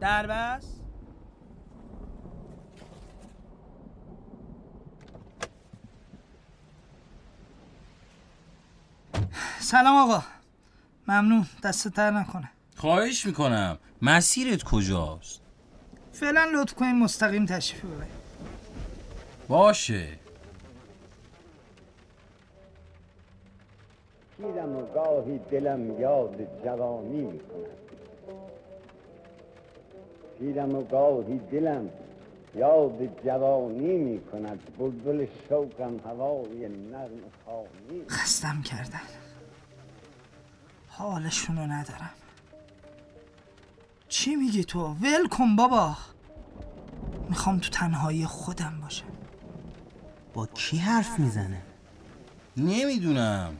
دربست سلام آقا. ممنون. دست تر نکنه. خواهش می‌کنم. مسیرت کجاست؟ فعلا لطف کنین مستقیم تشریف ببرید. باشه. پیرم و گاهی دلم یاد جوانی می کند پیرم و گاهی دلم یاد جوانی می کند بلبل شوقم هوای نرم خانی خستم کردن. حالشونو ندارم. چی میگی تو؟ ول کن بابا. می‌خوام تو تنهایی خودم باشم. با کی حرف می‌زنه؟ نمی‌دونم.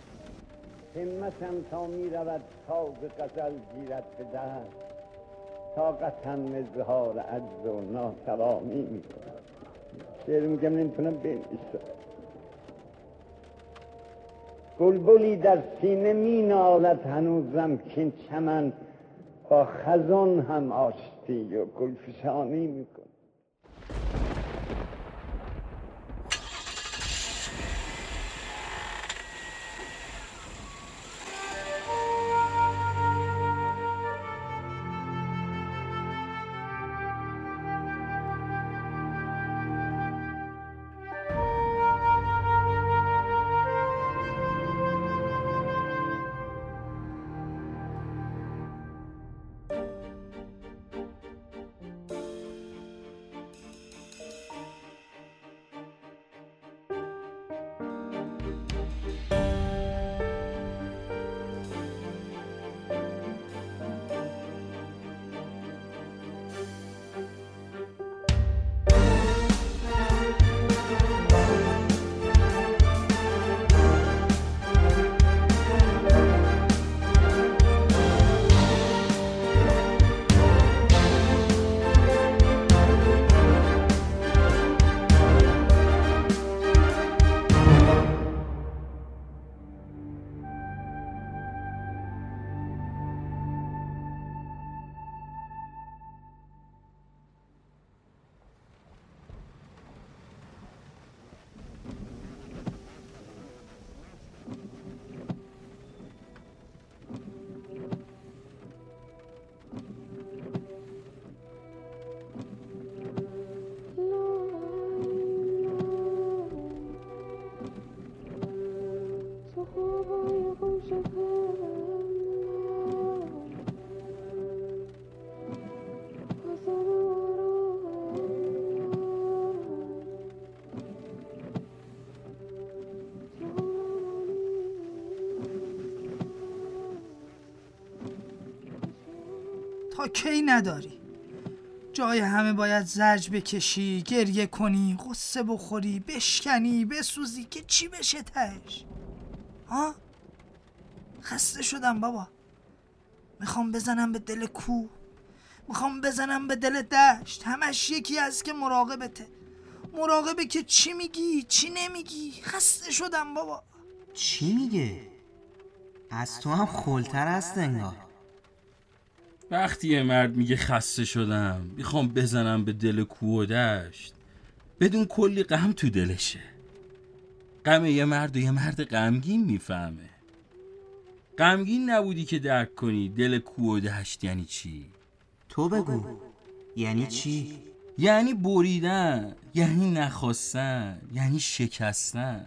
همتم تا می رود تاز غزل گیرد به دست طاقتم اظهار عجز و ناتوانی می کند شعر میگم نمی‌تونم بنویسم. گلبلی در سینه می نالد هنوزم که چمن با خزان هم آشتی و گلفشانی می تا کی نداری؟ جای همه باید زرج بکشی گریه کنی غصه بخوری بشکنی بسوزی که چی بشه تهش؟ ها؟ خسته شدم بابا. می‌خوام بزنم به دل کو. می‌خوام بزنم به دل دشت. همش یکی از که مراقبته. مراقبه که چی میگی چی نمیگی؟ خسته شدم بابا. چی میگه؟ از تو هم خلتر است انگار. وقتی یه مرد میگه خسته شدم می‌خوام بزنم به دل کوه و دشت بدون کلی غم تو دلشه. غم یه مرد و یه مرد غمگین می‌فهمه. غمگین نبودی که درک کنی دل کوه و دشت یعنی چی؟ تو بگو یعنی چی؟ یعنی بریدن یعنی نخواستن یعنی شکستن.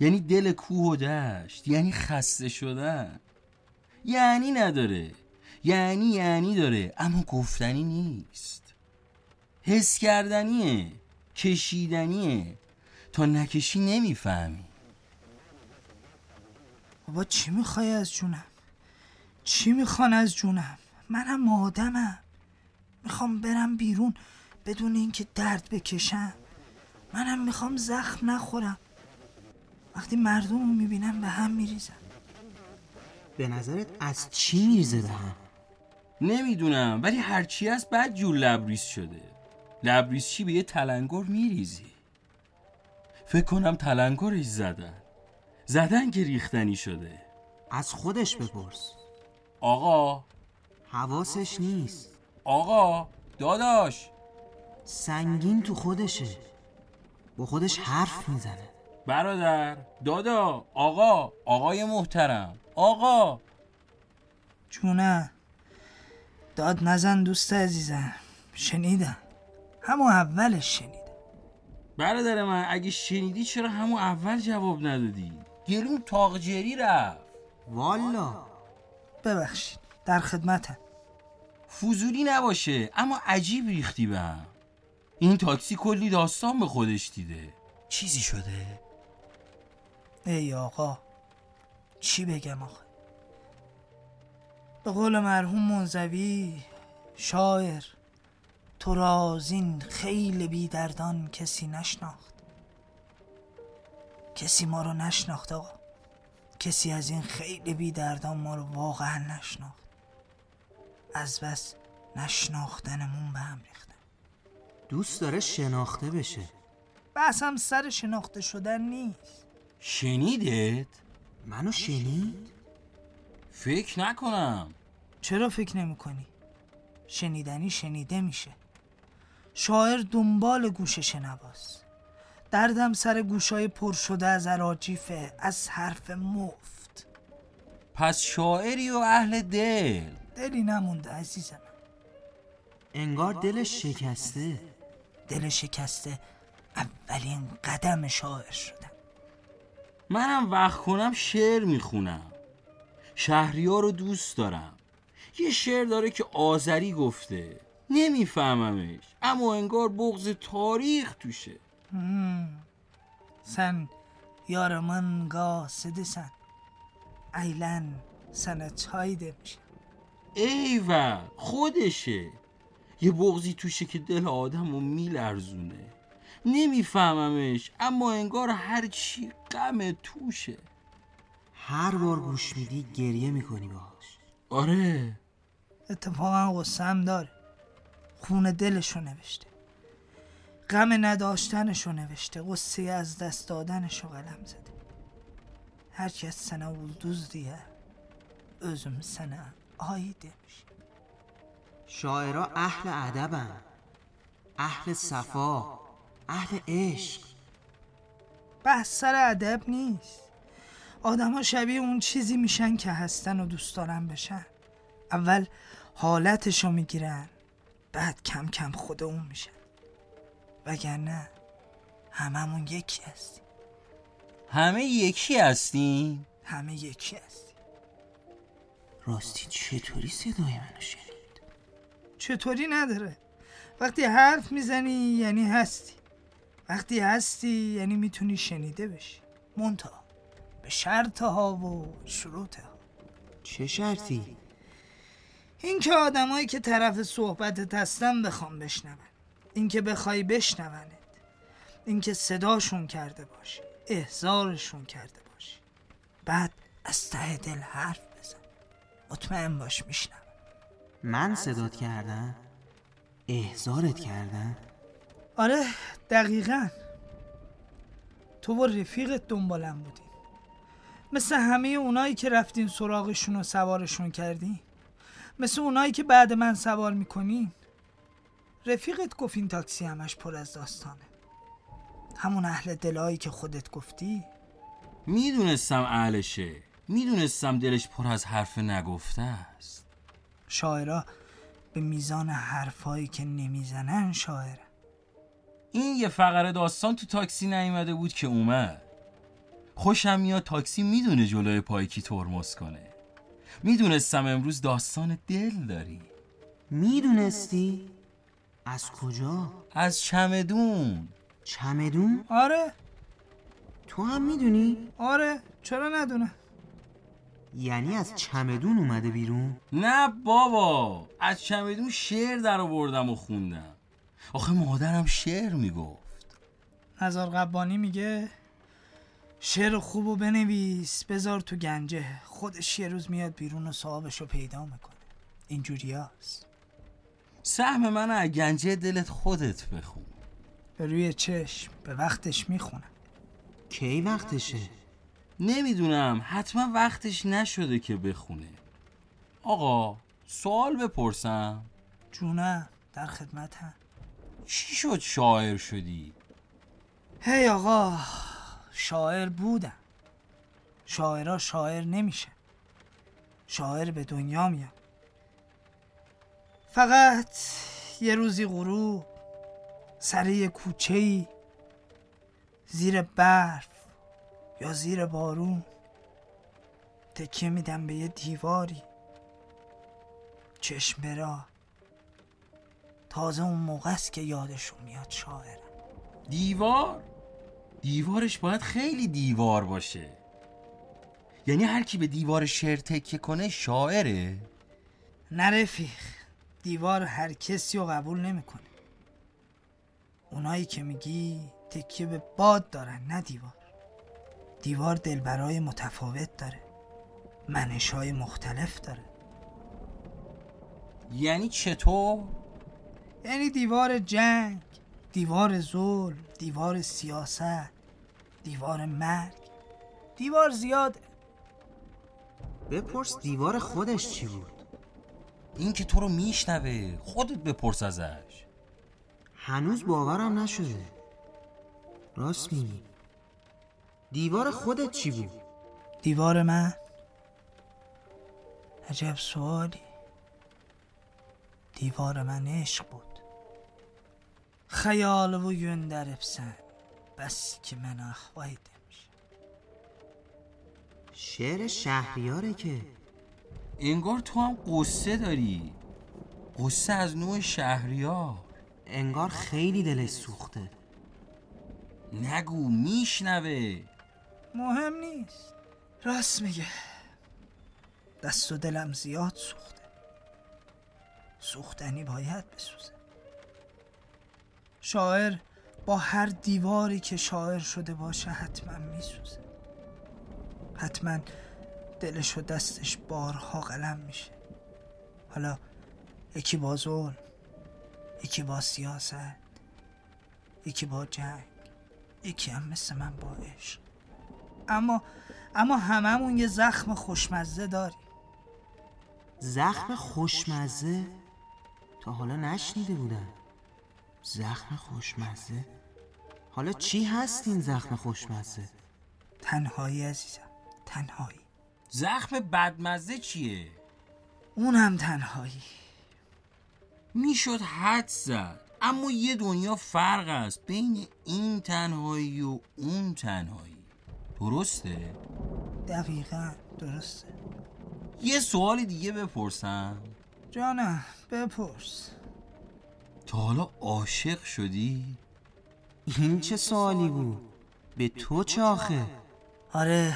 یعنی دل کوه و دشت یعنی خسته شدن. یعنی نداره. یعنی یعنی داره اما گفتنی نیست. حس کردنیه کشیدنیه. تا نکشی نمی‌فهمی. بابا چی می‌خوای از جونم؟ چی می‌خوان از جونم؟ منم آدمم می‌خوام برم بیرون بدون اینکه درد بکشم. منم می‌خوام زخم نخورم. وقتی مردم رو می‌بینم به هم میریزم. به نظرت از چی میرزه به هم؟ نمی‌دونم ولی هرچی هست بعد جور لبریز شده. لبریز چی به یه تلنگر میریزی. فکر کنم تلنگرش زدن. زدن که ریختنی شده. از خودش بپرس. آقا. حواسش نیست. آقا داداش. سنگین تو خودشه. با خودش حرف می‌زنه. برادر دادا آقا. آقای محترم. آقا. جونه داد نزن دوست عزیزم. شنیدم. همون اولش شنیدم. برادر من اگه شنیدی چرا همون اول جواب ندادی؟ گلوم تاقجری رفت. والا. ببخشید در خدمتم. فضولی نباشه اما عجیب ریختی به هم. این تاکسی کلی داستان به خودش دیده. چیزی شده؟ ای آقا چی بگم آخه؟ به قول مرحوم منزوی شاعر تو را از این خیلی بیدردان کسی نشناخت. کسی ما رو نشناخت آقا. کسی از این خیلی بیدردان ما رو واقعا نشناخت. از بس نشناختنمون به هم ریختن دوست داره شناخته بشه. بحثم سر شناخته شدن نیست. شنیدت؟ منو شنید؟ فکر نکنم. چرا فکر نمی کنی؟ شنیدنی شنیده میشه. شاعر دنبال گوش شنواست. دردم سر گوشای پر شده از عراجیفه از حرف مفت. پس شاعری و اهل دل. دلی نمونده عزیزم. انگار دلش شکسته. دل شکسته اولین قدم شاعر شدم. منم وقت کنم شعر می‌خونم. شهریار رو دوست دارم. یه شعر داره که آذری گفته نمیفهممش اما انگار بغز تاریخ توشه. سن یار من قاصد سن. ایلن سن چای دمیشه ایول خودشه. یه بغزی توشه که دل آدم رو میلرزونه. نمیفهممش اما انگار هر چی غم توشه. هر بار گوش میدی گریه می‌کنی باهاش. آره. اتفاقا غصم داره خون دلشو نوشته. غم نداشتنشو نوشته. قصه از دست دادنشو قلم زده. herkes sana ulduz diye özüm sana ay demiş. شاعرها اهل ادبن. اهل صفا. اهل عشق. بحث سر ادب نیست. آدما شبیه اون چیزی میشن که هستن و دوست دارن بشن. اول حالتشو می‌گیرن. بعد کم کم خود اون میشن وگرنه هممون یکی هستیم. همه یکی هستیم؟ همه یکی هستیم. راستی چطوری صدای منو شنید؟ چطوری نداره؟ وقتی حرف می‌زنی یعنی هستی. وقتی هستی یعنی می‌تونی شنیده بشی. منتها. به شرط ها و شروط ها چه شرطی؟ این که آدمایی که طرف صحبتت هستن بخوام بشنون. این که بخوای بشنونت این که صداشون کرده باشی احزارشون کرده باشی. بعد از ته دل حرف بزن. مطمئن باش میشنم من صدات کردم؟ احزارت کردم؟ آره دقیقا. تو با رفیقت دنبالم بودی مثل همه اونایی که رفتین سراغشون و سوارشون کردین. مثل اونایی که بعد من سوار می‌کنین رفیقت گفت این تاکسی همش پر از داستانه. همون اهل دلایی که خودت گفتی؟ می‌دونستم اهلشه. می‌دونستم دلش پر از حرف نگفته است. شاعرها به میزان حرفایی که نمی‌زنن شاعره. این یه فقره داستان تو تاکسی نیومده بود که اومد. خوشم میاد تاکسی می‌دونه جلوی پای کی ترمز کنه. می‌دونستم امروز داستان دل داری. می‌دونستی؟ از کجا؟ از چمدون. چمدون؟ آره. تو هم می‌دونی؟ آره. چرا ندونه؟ یعنی از چمدون اومده بیرون؟ نه بابا. از چمدون شعر در آوردم و خوندم. آخه مادرم شعر می‌گفت. نزار قبانی میگه شعر خوبو بنویس بذار تو گنجه. خودش یه روز میاد بیرون و صاحبشو پیدا می‌کنه. اینجوری هست. سهم من از گنجه دلت خودت بخون. به روی چشم به وقتش می‌خونم. کی وقتشه؟ نمی‌دونم. حتما وقتش نشده که بخونه. آقا سوال بپرسم. جونم در خدمتم. چی شد شاعر شدی؟ هی آقا شاعر بودم. شاعرها شاعر نمیشه. شاعر به دنیا میاد. فقط یه روزی غروب سر یه کوچه ای زیر برف یا زیر بارون تکیه میدم به یه دیواری. چشم برا تازه اون موقع است که یادشون میاد شاعرم. دیوار؟ دیوارش باید خیلی دیوار باشه. یعنی هر کی به دیوار شعر تکیه کنه شاعره؟ نه رفیق دیوار هر کسی رو قبول نمی‌کنه. اونایی که میگی تکیه به باد دارن نه دیوار. دیوار دلبرای متفاوت داره. منش های مختلف داره. یعنی چطور؟ یعنی دیوار جنگ. دیوار ظلم دیوار سیاست دیوار مرگ دیوار زیاده بپرس دیوار خودش چی بود. این که تو رو میشنوه خودت بپرس ازش. هنوز باورم نشده. راست میگی. دیوار خودت چی بود؟ دیوار من؟ عجب سوالی. دیوار من عشق بود. خیال و göndəribsən بس که من احوای demiş شعر شهریاره که. انگار تو هم قصه داری. قصه از نوع شهریار. انگار خیلی دلش سوخته. نگو میشنوه. مهم نیست. راست میگه. دست و دلم زیاد سوخته. سوختنی باید بسوزه. شاعر با هر دیواری که شاعر شده باشه حتما میسوزه. حتما دلش و دستش بارها قلم میشه. حالا یکی با ظلم یکی با سیاست یکی با جنگ یکی هم مثل من با عشق. اما اما هممون یه زخم خوشمزه داریم. زخم خوشمزه؟ تا حالا نشنیده بودم. زخم خوشمزه؟ حالا چی هست این زخم خوشمزه؟ تنهایی عزیزم تنهایی. زخم بدمزه چیه؟ اونم تنهایی. می‌شد حد زد اما یه دنیا فرق است بین این تنهایی و اون تنهایی. درسته؟ دقیقا درسته. یه سوال دیگه بپرسم. جانم بپرس. تا حالا عاشق شدی؟ این چه سوالی بود؟ به تو چه آخه؟ آره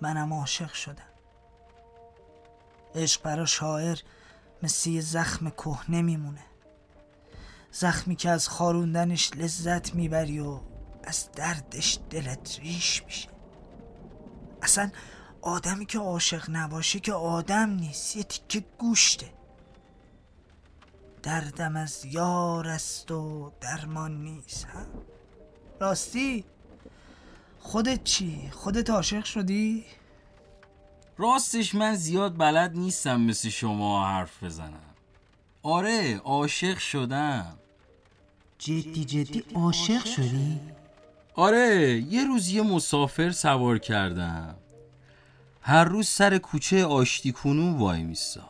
منم عاشق شدم. عشق برا شاعر مثل یه زخم کهنه میمونه. زخمی که از خاروندنش لذت می‌بری و از دردش دلت ریش میشه. اصلا آدمی که عاشق نباشه که آدم نیست یه تیکه گوشته. دردم از یار است و درمان نیست ها راستی خودت چی؟ خودت عاشق شدی؟ راستش من زیاد بلد نیستم مثل شما حرف بزنم آره عاشق شدم جدی جدی عاشق شدی؟ آره یه روز یه مسافر سوار کردم هر روز سر کوچه آشتی کنون وای میسا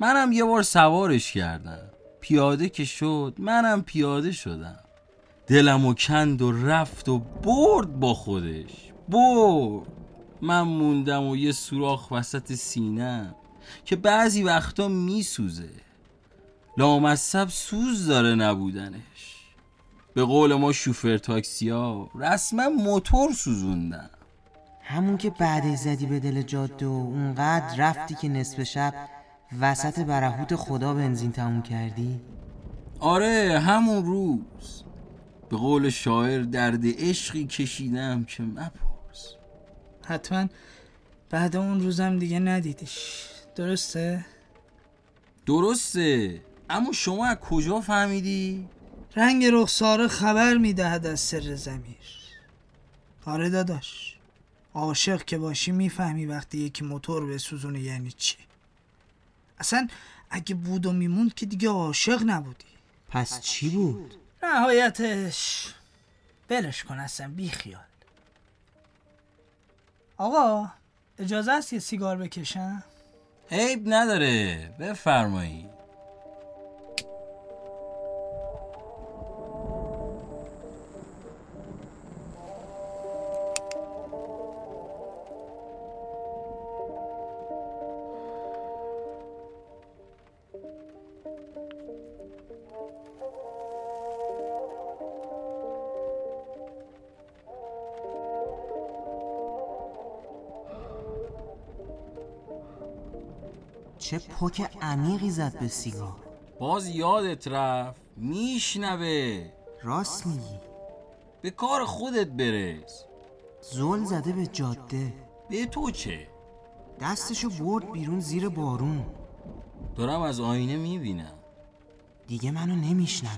منم یه بار سوارش کردم. پیاده که شد منم پیاده شدم. دلم و کند و رفت و برد با خودش. برد. من موندم و یه سوراخ وسط سینم که بعضی وقتا میسوزه. لامصب سوز داره نبودنش. به قول ما شوفر تاکسی ها رسما موتور سوزوندم همون که بعدش زدی به دل جاده و اونقدر رفتی که نصف شب وسط برهوت خدا بنزین تموم کردی؟ آره همون روز. به قول شاعر درد عشقی کشیدم که مپرس. حتما بعد اون روزم دیگه ندیدش درسته؟ درسته. اما شما از کجا فهمیدی؟ رنگ رخساره خبر می‌دهد از سر زمیر آره داداش. عاشق که باشی می‌فهمی وقتی یکی موتور به سوزونه یعنی چی. اصلا اگه بود و میموند که دیگه عاشق نبودی. پس چی بود؟ نهایتش بلش کن اصلا بی خیال. آقا اجازه است یه سیگار بکشم؟ عیب نداره بفرمایید. چه پک عمیقی زد به سیگار. باز یادت رفت. میشنوه. راست میگی. به کار خودت برس. زل زده به جاده. به تو چه؟ دستشو برد بیرون زیر بارون. دارم از آینه می‌بینم. دیگه منو نمیشنوه.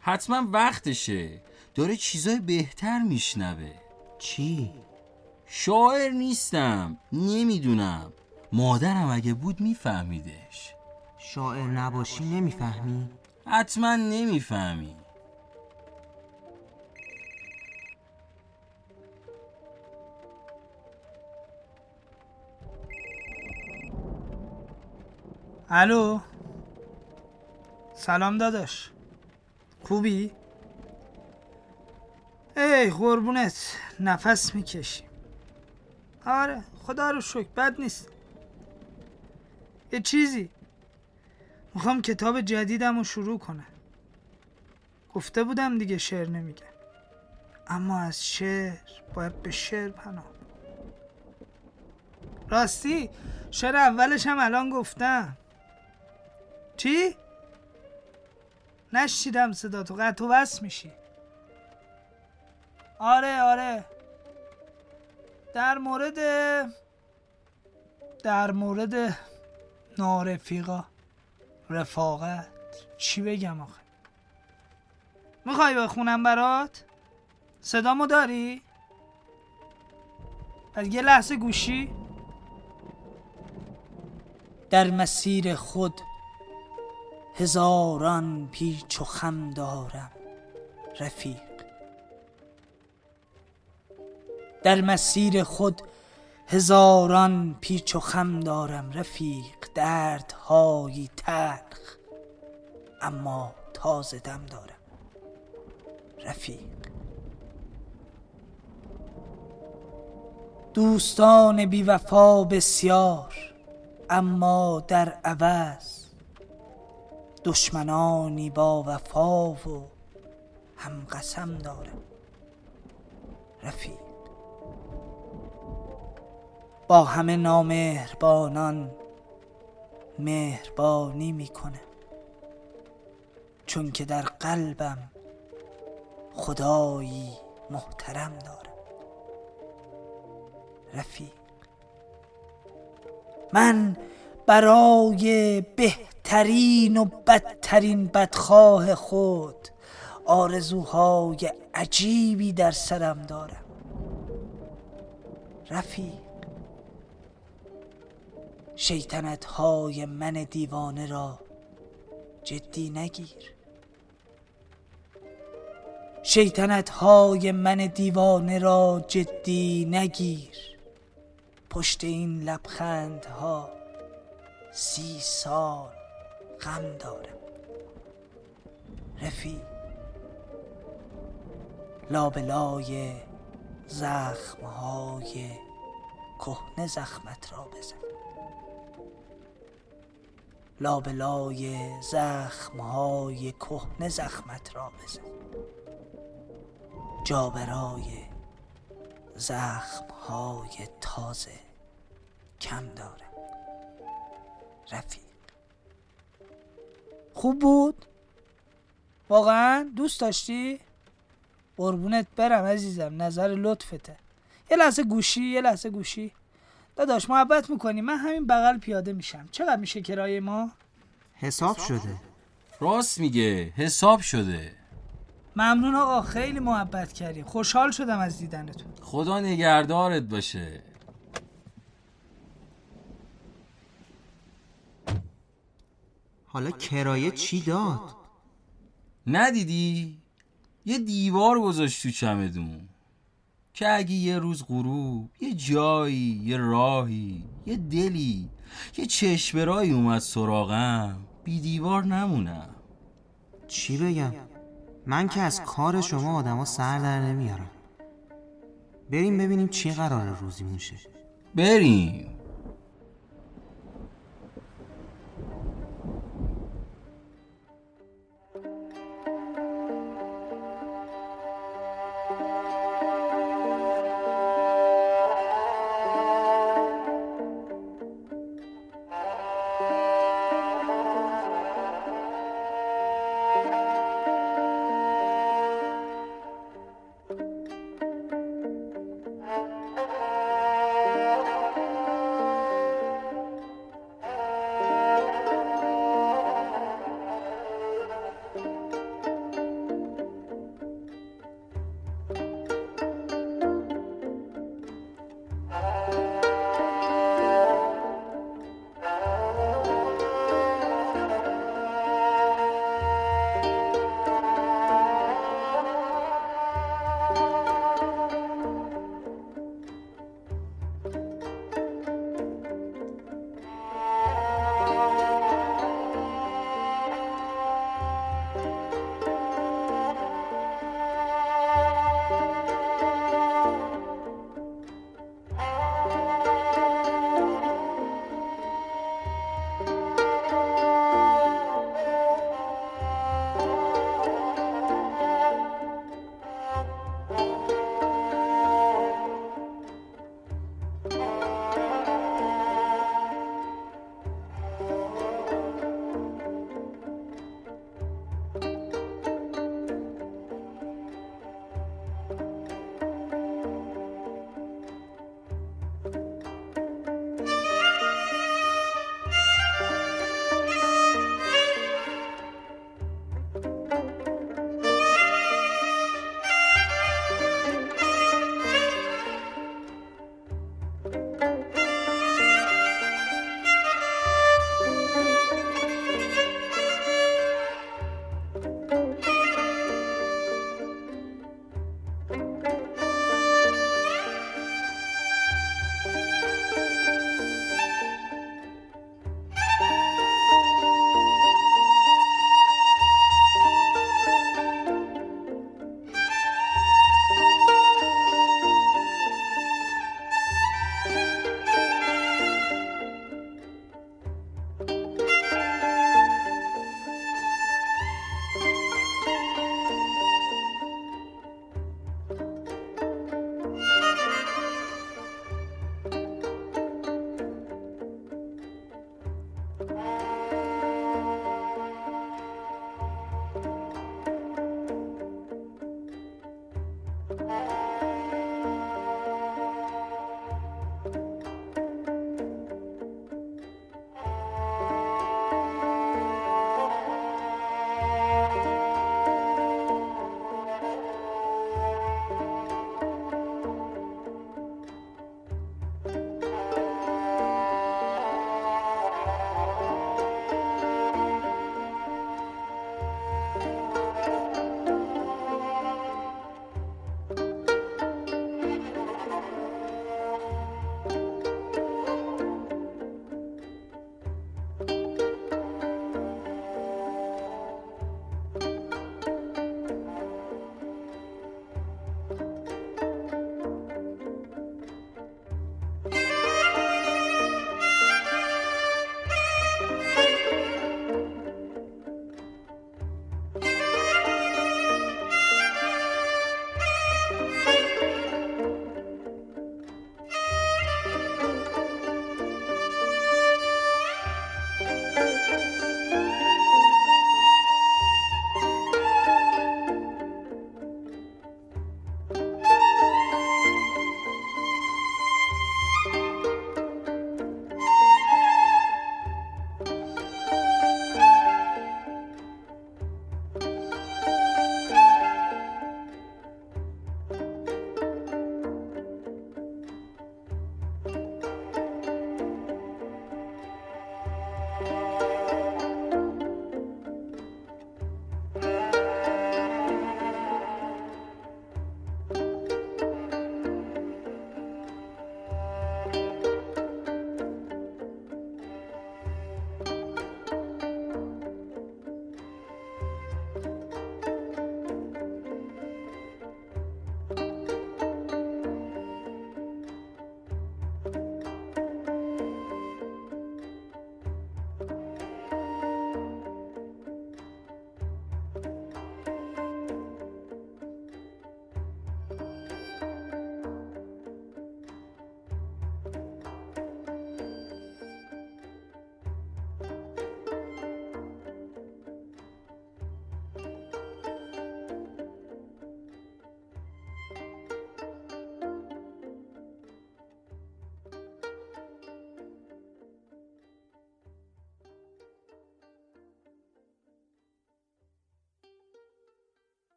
حتما وقتشه. داره چیزای بهتر میشنوه. چی؟ شاعر نیستم. نمی‌دونم. مادرم اگه بود میفهمیدش. شاعر نباشی نمی‌فهمی؟ حتما نمی‌فهمی. الو؟ سلام داداش. خوبی؟ ای قربونت نفس می‌کشیم. آره خدا رو شکر بد نیست. یه چیزی. می‌خوام کتاب جدیدم رو شروع کنم. گفته بودم دیگه شعر نمیگم اما از شعر باید به شعر پناه راستی شعر اولش هم الان گفتم. چی؟ نشیدم صدا تو قطع و بس میشی. آره آره. در مورد در مورد نارفیقا رفاقت. چی بگم آخه؟ می‌خوای بخونم برات؟ صدامو داری؟ از یه لحظه گوشی. در مسیر خود هزاران پیچ و خم دارم رفیق. در مسیر خود هزاران پیچ و خم دارم رفیق دردهایی تلخ اما تازه دم دارم رفیق. دوستان بیوفا بسیار اما در عوض دشمنانی با وفا و هم قسم دارم رفیق. با همه نامهربانان مهربانی می‌کنه. چون که در قلبم خدایی محترم دارم رفیق. من برای بهترین و بدترین بدخواه خود آرزوهای عجیبی در سرم دارم. رفیق. شیطنت های من دیوانه را جدی نگیر. شیطنت های من دیوانه را جدی نگیر. پشت این لبخندها سی سال غم دارم. رفیق لابلای زخمهای کهنه زخمت را بزن. لابلای زخمهای کهنه زخمت را بزن. جا برای زخمهای تازه کم دارم. رفیق. خوب بود؟ واقعا؟ دوست داشتی؟ قربونت برم عزیزم نظر لطفته. یه لحظه گوشی یه لحظه گوشی. داداش محبت می‌کنی. من همین بغل پیاده میشم. چقدر میشه کرایه ما؟ حساب شده. راست میگه. حساب شده. ممنون آقا خیلی محبت کردیم. خوشحال شدم از دیدنتون. خدا نگهدارت باشه. حالا کرایه چی داد؟ ندیدی؟ یه دیوار گذاشت تو چمدون. که اگه یه روز غروب یه جایی یه راهی یه دلی یه چشمرایی اومد سراغم بی دیوار نمونم. چی بگم؟ من که از کار شما آدما سر در نمیارم. بریم ببینیم چی قرار روزی موشه بریم.